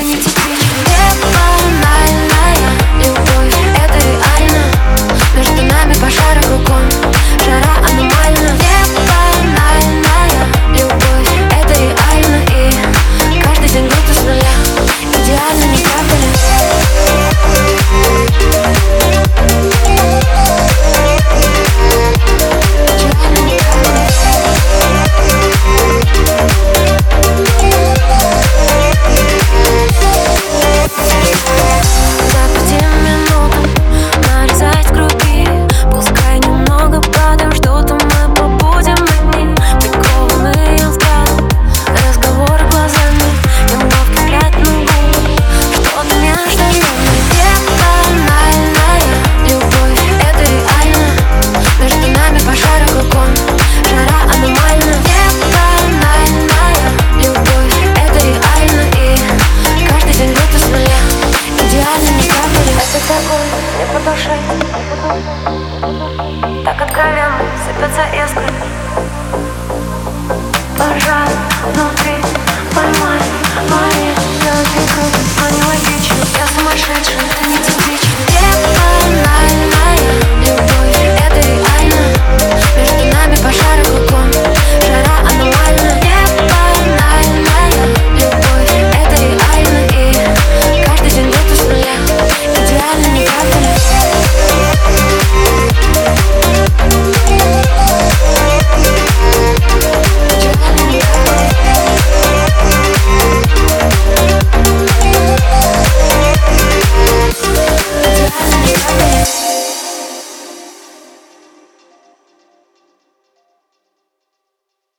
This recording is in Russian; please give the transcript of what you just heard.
не типичная Не банальная любовь, это реально мне по душе Так откровенно сыпятся искры. Пожар внутри,